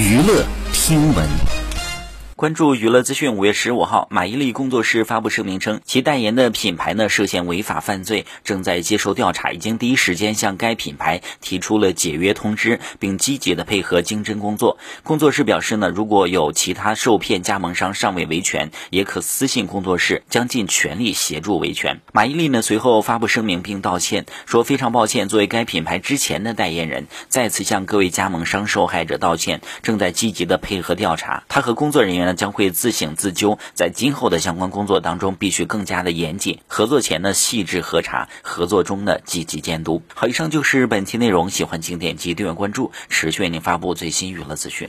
娱乐听闻。关注娱乐资讯，五月十五号，马伊琍工作室发布声明称，其代言的品牌呢涉嫌违法犯罪，正在接受调查，已经第一时间向该品牌提出了解约通知，并积极的配合经侦工作。工作室表示呢，如果有其他受骗加盟商尚未维权，也可私信工作室，将尽全力协助维权。马伊琍呢随后发布声明并道歉，说非常抱歉，作为该品牌之前的代言人，再次向各位加盟商受害者道歉，正在积极的配合调查。他和工作人员。将会自省自纠，在今后的相关工作当中，必须更加的严谨。合作前呢，细致核查；合作中呢，积极监督。好，以上就是本期内容。喜欢请点击订阅关注，持续为您发布最新娱乐资讯。